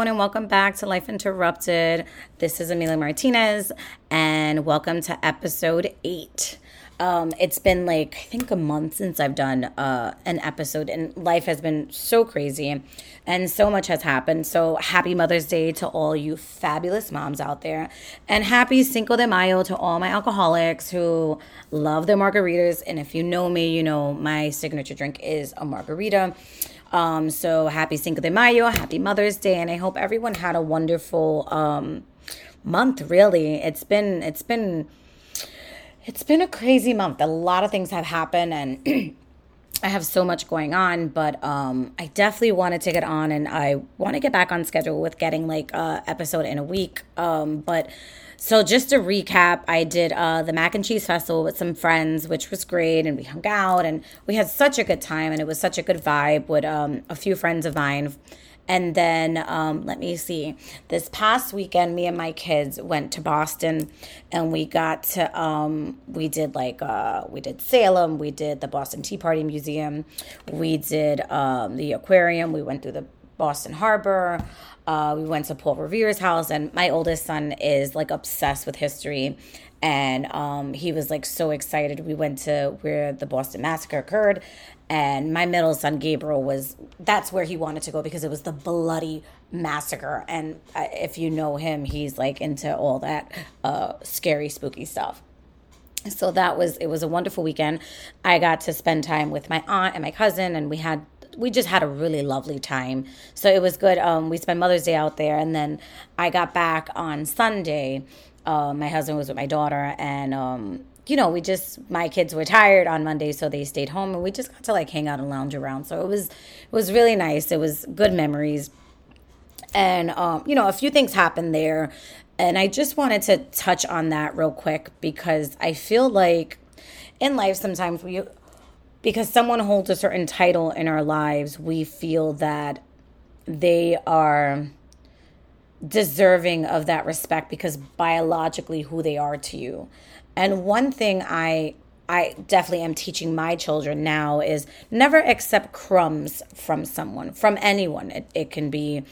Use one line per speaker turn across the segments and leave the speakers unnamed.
everyone, and welcome back to Life Interrupted. This is Amelia Martinez, and welcome to episode eight. Um, it's been like I think a month since I've done uh, an episode, and life has been so crazy, and so much has happened. So happy Mother's Day to all you fabulous moms out there, and happy Cinco de Mayo to all my alcoholics who love their margaritas. And if you know me, you know my signature drink is a margarita. Um, so happy Cinco de Mayo, happy Mother's Day, and I hope everyone had a wonderful um, month. Really, it's been it's been it's been a crazy month. A lot of things have happened, and I have so much going on. But um, I definitely wanted to get on, and I want to get back on schedule with getting like a episode in a week. Um, but so just to recap, I did uh, the mac and cheese festival with some friends, which was great, and we hung out and we had such a good time, and it was such a good vibe with um, a few friends of mine. And then um, let me see. This past weekend, me and my kids went to Boston, and we got to um, we did like uh, we did Salem, we did the Boston Tea Party Museum, we did um, the aquarium, we went through the Boston Harbor. Uh, we went to Paul Revere's house, and my oldest son is like obsessed with history. And um, he was like so excited. We went to where the Boston Massacre occurred, and my middle son Gabriel was that's where he wanted to go because it was the bloody massacre. And uh, if you know him, he's like into all that uh, scary, spooky stuff so that was it was a wonderful weekend i got to spend time with my aunt and my cousin and we had we just had a really lovely time. So it was good. Um, we spent Mother's Day out there, and then I got back on Sunday. Uh, my husband was with my daughter, and um, you know, we just my kids were tired on Monday, so they stayed home, and we just got to like hang out and lounge around. So it was it was really nice. It was good memories, and um, you know, a few things happened there, and I just wanted to touch on that real quick because I feel like in life sometimes we because someone holds a certain title in our lives, we feel that they are deserving of that respect because biologically who they are to you. And one thing I I definitely am teaching my children now is never accept crumbs from someone, from anyone. It, it can be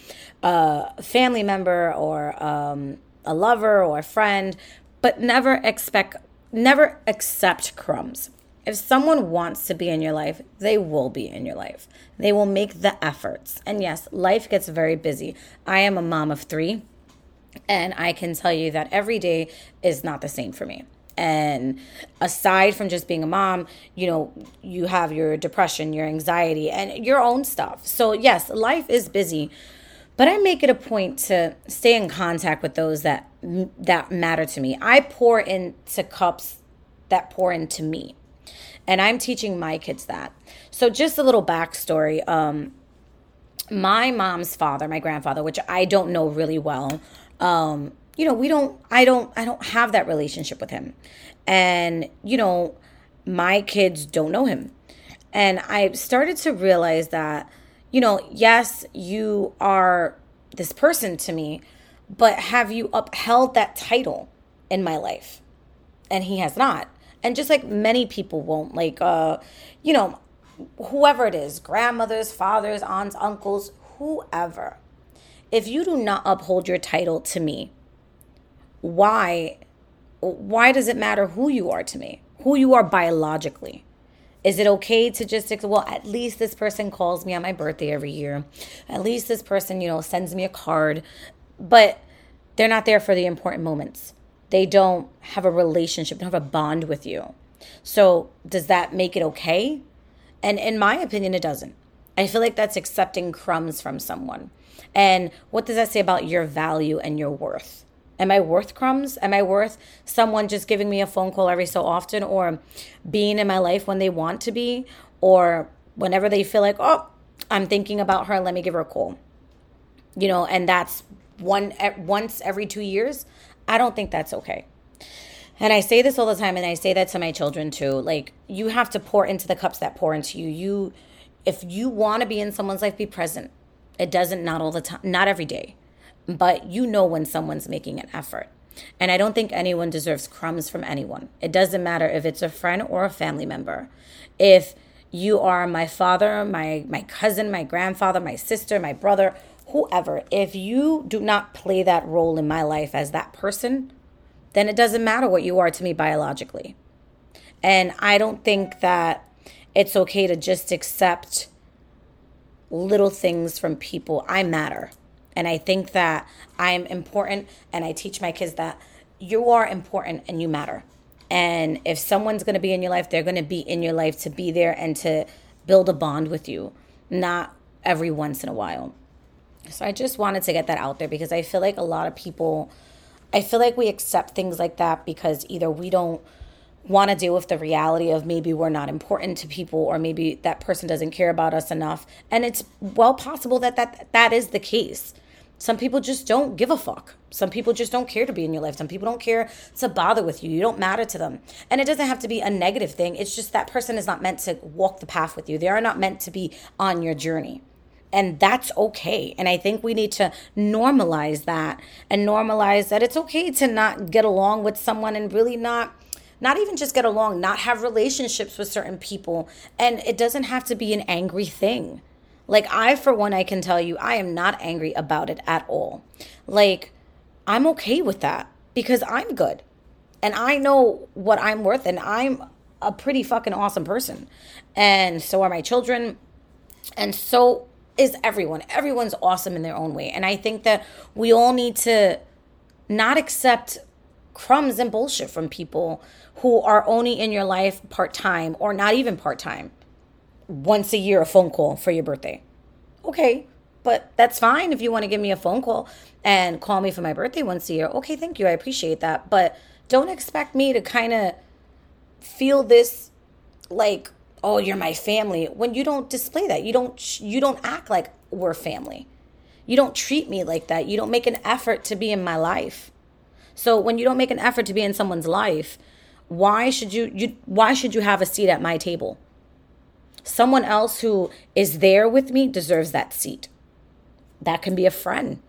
a family member or um, a lover or a friend, but never expect, never accept crumbs if someone wants to be in your life, they will be in your life. They will make the efforts. And yes, life gets very busy. I am a mom of three, and I can tell you that every day is not the same for me. And aside from just being a mom, you know, you have your depression, your anxiety, and your own stuff. So, yes, life is busy, but I make it a point to stay in contact with those that that matter to me. I pour into cups that pour into me and I'm teaching my kids that. So just a little backstory. Um, my mom's father, my grandfather, which I don't know really well, um, you know, we don't, I don't, I don't have that relationship with him, and you know, my kids don't know him, and I started to realize that, you know, yes, you are this person to me, but have you upheld that title in my life? And he has not and just like many people won't like uh you know whoever it is grandmothers fathers aunts uncles whoever. If you do not uphold your title to me why why does it matter who you are to me? Who you are biologically. Is it okay to just well at least this person calls me on my birthday every year. At least this person you know sends me a card. But they're not there for the important moments they don't have a relationship, don't have a bond with you. So, does that make it okay? And in my opinion, it doesn't. I feel like that's accepting crumbs from someone. And what does that say about your value and your worth? Am I worth crumbs? Am I worth someone just giving me a phone call every so often or being in my life when they want to be or whenever they feel like, oh, I'm thinking about her, let me give her a call. You know, and that's one once every 2 years. I don't think that's okay. And I say this all the time and I say that to my children too. Like you have to pour into the cups that pour into you. You if you want to be in someone's life, be present. It doesn't not all the time, not every day. But you know when someone's making an effort. And I don't think anyone deserves crumbs from anyone. It doesn't matter if it's a friend or a family member. If you are my father, my my cousin, my grandfather, my sister, my brother, whoever, if you do not play that role in my life as that person, then it doesn't matter what you are to me biologically. And I don't think that it's okay to just accept little things from people. I matter. And I think that I'm important and I teach my kids that you are important and you matter. And if someone's going to be in your life, they're going to be in your life to be there and to build a bond with you, not every once in a while. So I just wanted to get that out there because I feel like a lot of people, I feel like we accept things like that because either we don't want to deal with the reality of maybe we're not important to people or maybe that person doesn't care about us enough. And it's well possible that that, that is the case. Some people just don't give a fuck. Some people just don't care to be in your life. Some people don't care to bother with you. You don't matter to them. And it doesn't have to be a negative thing. It's just that person is not meant to walk the path with you. They are not meant to be on your journey. And that's okay. And I think we need to normalize that and normalize that it's okay to not get along with someone and really not not even just get along, not have relationships with certain people. And it doesn't have to be an angry thing. Like, I, for one, I can tell you, I am not angry about it at all. Like, I'm okay with that because I'm good and I know what I'm worth and I'm a pretty fucking awesome person. And so are my children. And so is everyone. Everyone's awesome in their own way. And I think that we all need to not accept crumbs and bullshit from people who are only in your life part time or not even part time once a year a phone call for your birthday. Okay, but that's fine if you want to give me a phone call and call me for my birthday once a year. Okay, thank you. I appreciate that. But don't expect me to kind of feel this like, oh, you're my family when you don't display that. You don't you don't act like we're family. You don't treat me like that. You don't make an effort to be in my life. So when you don't make an effort to be in someone's life, why should you, you why should you have a seat at my table? Someone else who is there with me deserves that seat. That can be a friend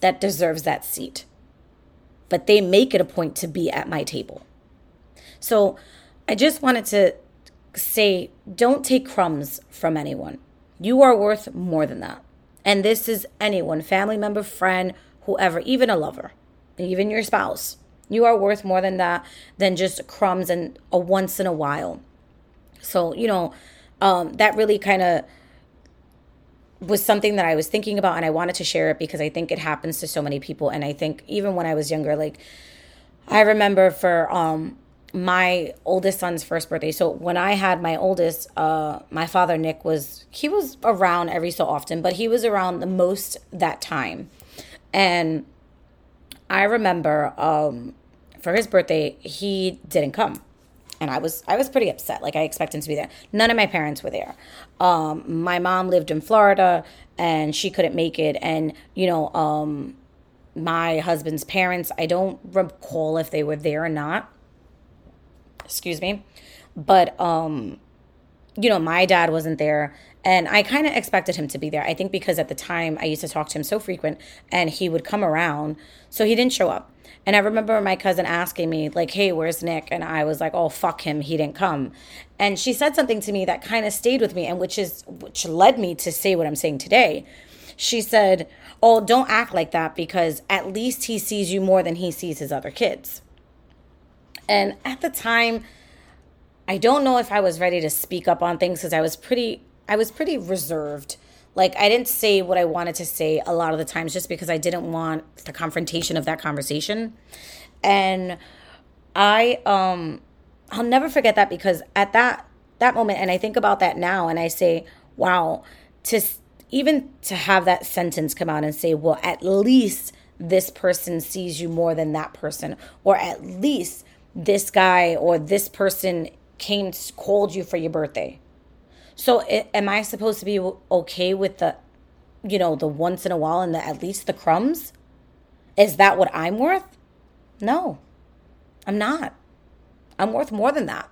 that deserves that seat. But they make it a point to be at my table. So I just wanted to say don't take crumbs from anyone. You are worth more than that. And this is anyone, family member, friend, whoever, even a lover, even your spouse. You are worth more than that, than just crumbs and a once in a while. So, you know, um, that really kind of was something that I was thinking about and I wanted to share it because I think it happens to so many people. And I think even when I was younger, like I remember for um, my oldest son's first birthday. So when I had my oldest, uh, my father Nick was he was around every so often, but he was around the most that time. And I remember um, for his birthday, he didn't come and I was I was pretty upset. Like I expected him to be there. None of my parents were there. Um, my mom lived in Florida and she couldn't make it. And you know, um, my husband's parents, I don't recall if they were there or not. Excuse me, but um, you know, my dad wasn't there. And I kind of expected him to be there. I think because at the time I used to talk to him so frequent and he would come around. So he didn't show up. And I remember my cousin asking me, like, hey, where's Nick? And I was like, oh, fuck him. He didn't come. And she said something to me that kind of stayed with me and which is, which led me to say what I'm saying today. She said, oh, don't act like that because at least he sees you more than he sees his other kids. And at the time, I don't know if I was ready to speak up on things because I was pretty, I was pretty reserved like I didn't say what I wanted to say a lot of the times just because I didn't want the confrontation of that conversation. And I um I'll never forget that because at that that moment and I think about that now and I say, wow, to even to have that sentence come out and say, well, at least this person sees you more than that person or at least this guy or this person came called you for your birthday so am I supposed to be okay with the, you know, the once in a while and the at least the crumbs? Is that what I'm worth? No, I'm not. I'm worth more than that.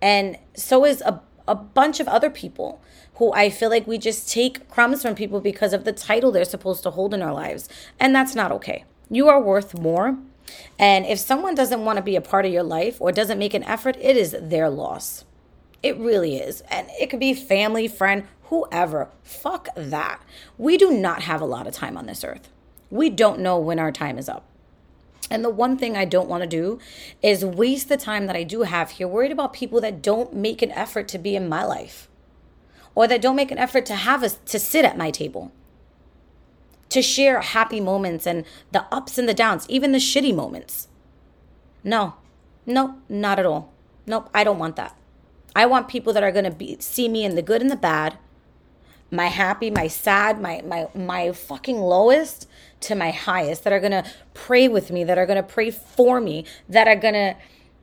And so is a, a bunch of other people who I feel like we just take crumbs from people because of the title they're supposed to hold in our lives. And that's not okay. You are worth more. And if someone doesn't want to be a part of your life or doesn't make an effort, it is their loss. It really is. And it could be family, friend, whoever. Fuck that. We do not have a lot of time on this earth. We don't know when our time is up. And the one thing I don't want to do is waste the time that I do have here worried about people that don't make an effort to be in my life or that don't make an effort to have us to sit at my table. To share happy moments and the ups and the downs, even the shitty moments. No. No, not at all. Nope, I don't want that. I want people that are to be see me in the good and the bad, my happy, my sad, my my my fucking lowest to my highest that are to pray with me, that are to pray for me, that are to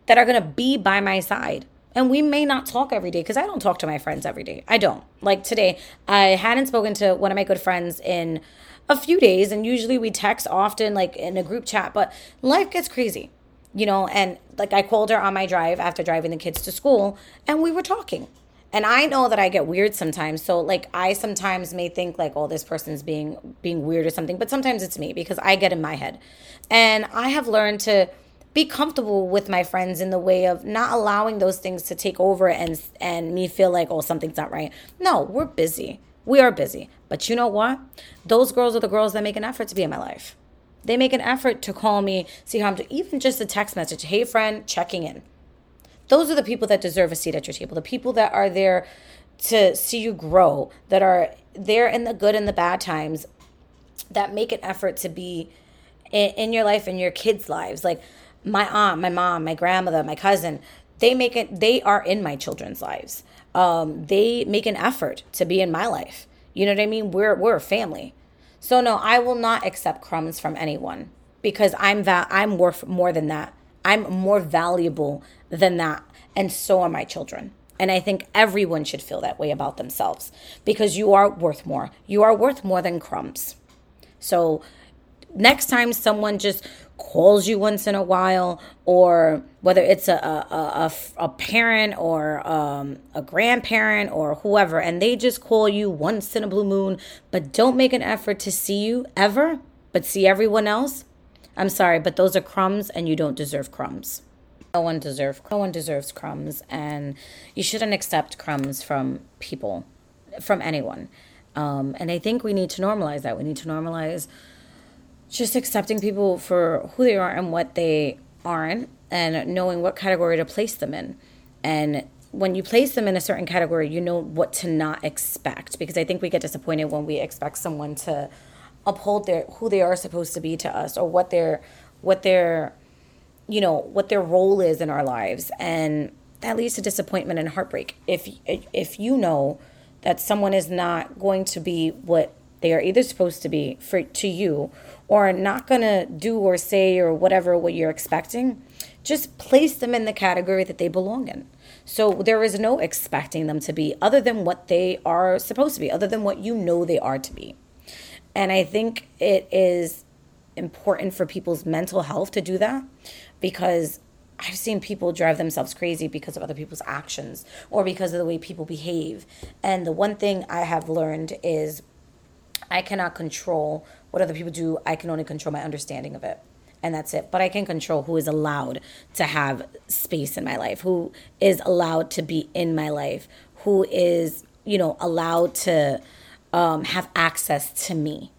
that are to be by my side. And we may not talk every day because I don't talk to my friends every day. I don't. Like today, I hadn't spoken to one of my good friends in a few days and usually we text often like in a group chat, but life gets crazy you know, and like I called her on my drive after driving the kids to school and we were talking. And I know that I get weird sometimes. So like I sometimes may think like, oh, this person's being being weird or something, but sometimes it's me because I get in my head. And I have learned to be comfortable with my friends in the way of not allowing those things to take over and and me feel like, oh, something's not right. No, we're busy. We are busy. But you know what? Those girls are the girls that make an effort to be in my life. They make an effort to call me, see how I'm doing, even just a text message. Hey, friend, checking in. Those are the people that deserve a seat at your table. The people that are there to see you grow, that are there in the good and the bad times, that make an effort to be in, in your life and your kids' lives. Like my aunt, my mom, my grandmother, my cousin, they make it, they are in my children's lives. Um, they make an effort to be in my life. You know what I mean? We're, we're a family. So no, I will not accept crumbs from anyone because I'm that I'm worth more than that. I'm more valuable than that and so are my children. And I think everyone should feel that way about themselves because you are worth more. You are worth more than crumbs. So next time someone just calls you once in a while, or whether it's a, a, a, a parent or um, a grandparent or whoever, and they just call you once in a blue moon, but don't make an effort to see you ever, but see everyone else, I'm sorry, but those are crumbs and you don't deserve crumbs. No one deserves no one deserves crumbs and you shouldn't accept crumbs from people, from anyone. Um, and I think we need to normalize that. We need to normalize just accepting people for who they are and what they aren't and knowing what category to place them in. And when you place them in a certain category, you know what to not expect because I think we get disappointed when we expect someone to uphold their who they are supposed to be to us or what their what their you know what their role is in our lives and that leads to disappointment and heartbreak if if you know that someone is not going to be what they are either supposed to be for to you or not going to do or say or whatever what you're expecting, just place them in the category that they belong in. So there is no expecting them to be other than what they are supposed to be, other than what you know they are to be. And I think it is important for people's mental health to do that because I've seen people drive themselves crazy because of other people's actions or because of the way people behave. And the one thing I have learned is I cannot control what other people do. I can only control my understanding of it. And that's it. But I can control who is allowed to have space in my life, who is allowed to be in my life, who is, you know, allowed to um, have access to me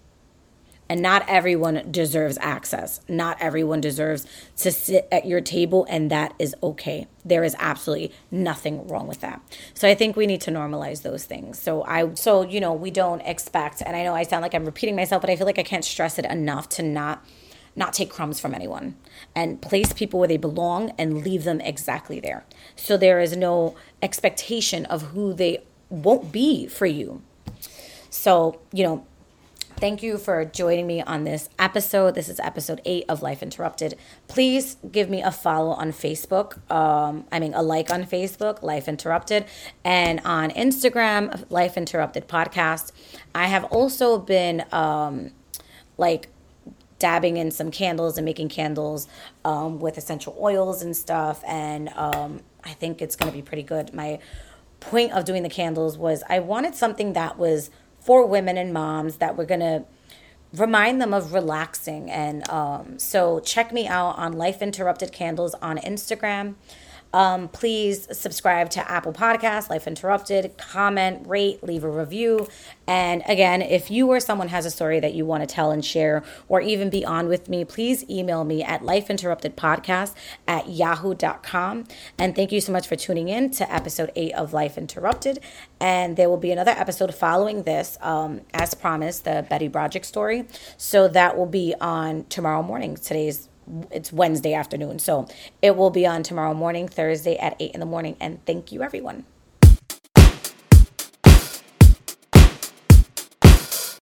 and not everyone deserves access. Not everyone deserves to sit at your table, and that is okay. There is absolutely nothing wrong with that. So I think we need to normalize those things. So I, so you know, we don't expect. And I know I sound like I'm repeating myself, but I feel like I can't stress it enough to not not take crumbs from anyone and place people where they belong and leave them exactly there. So there is no expectation of who they won't be for you. So, you know, Thank you for joining me on this episode. This is episode eight of Life Interrupted. Please give me a follow on Facebook. Um, I mean, a like on Facebook, Life Interrupted, and on Instagram, Life Interrupted Podcast. I have also been um, like dabbing in some candles and making candles um, with essential oils and stuff. And um, I think it's going to be pretty good. My point of doing the candles was I wanted something that was for women and moms that we're going to remind them of relaxing. And um, so check me out on Life Interrupted Candles on Instagram. Um, please subscribe to Apple Podcasts, Life Interrupted, comment, rate, leave a review. And again, if you or someone has a story that you want to tell and share, or even be on with me, please email me at lifeinterruptedpodcast at yahoo.com. And thank you so much for tuning in to episode eight of Life Interrupted. And there will be another episode following this, um, as promised, the Betty Broderick story. So that will be on tomorrow morning. Today's it's Wednesday afternoon. So it will be on tomorrow morning, Thursday at 8 in the morning. And thank you, everyone.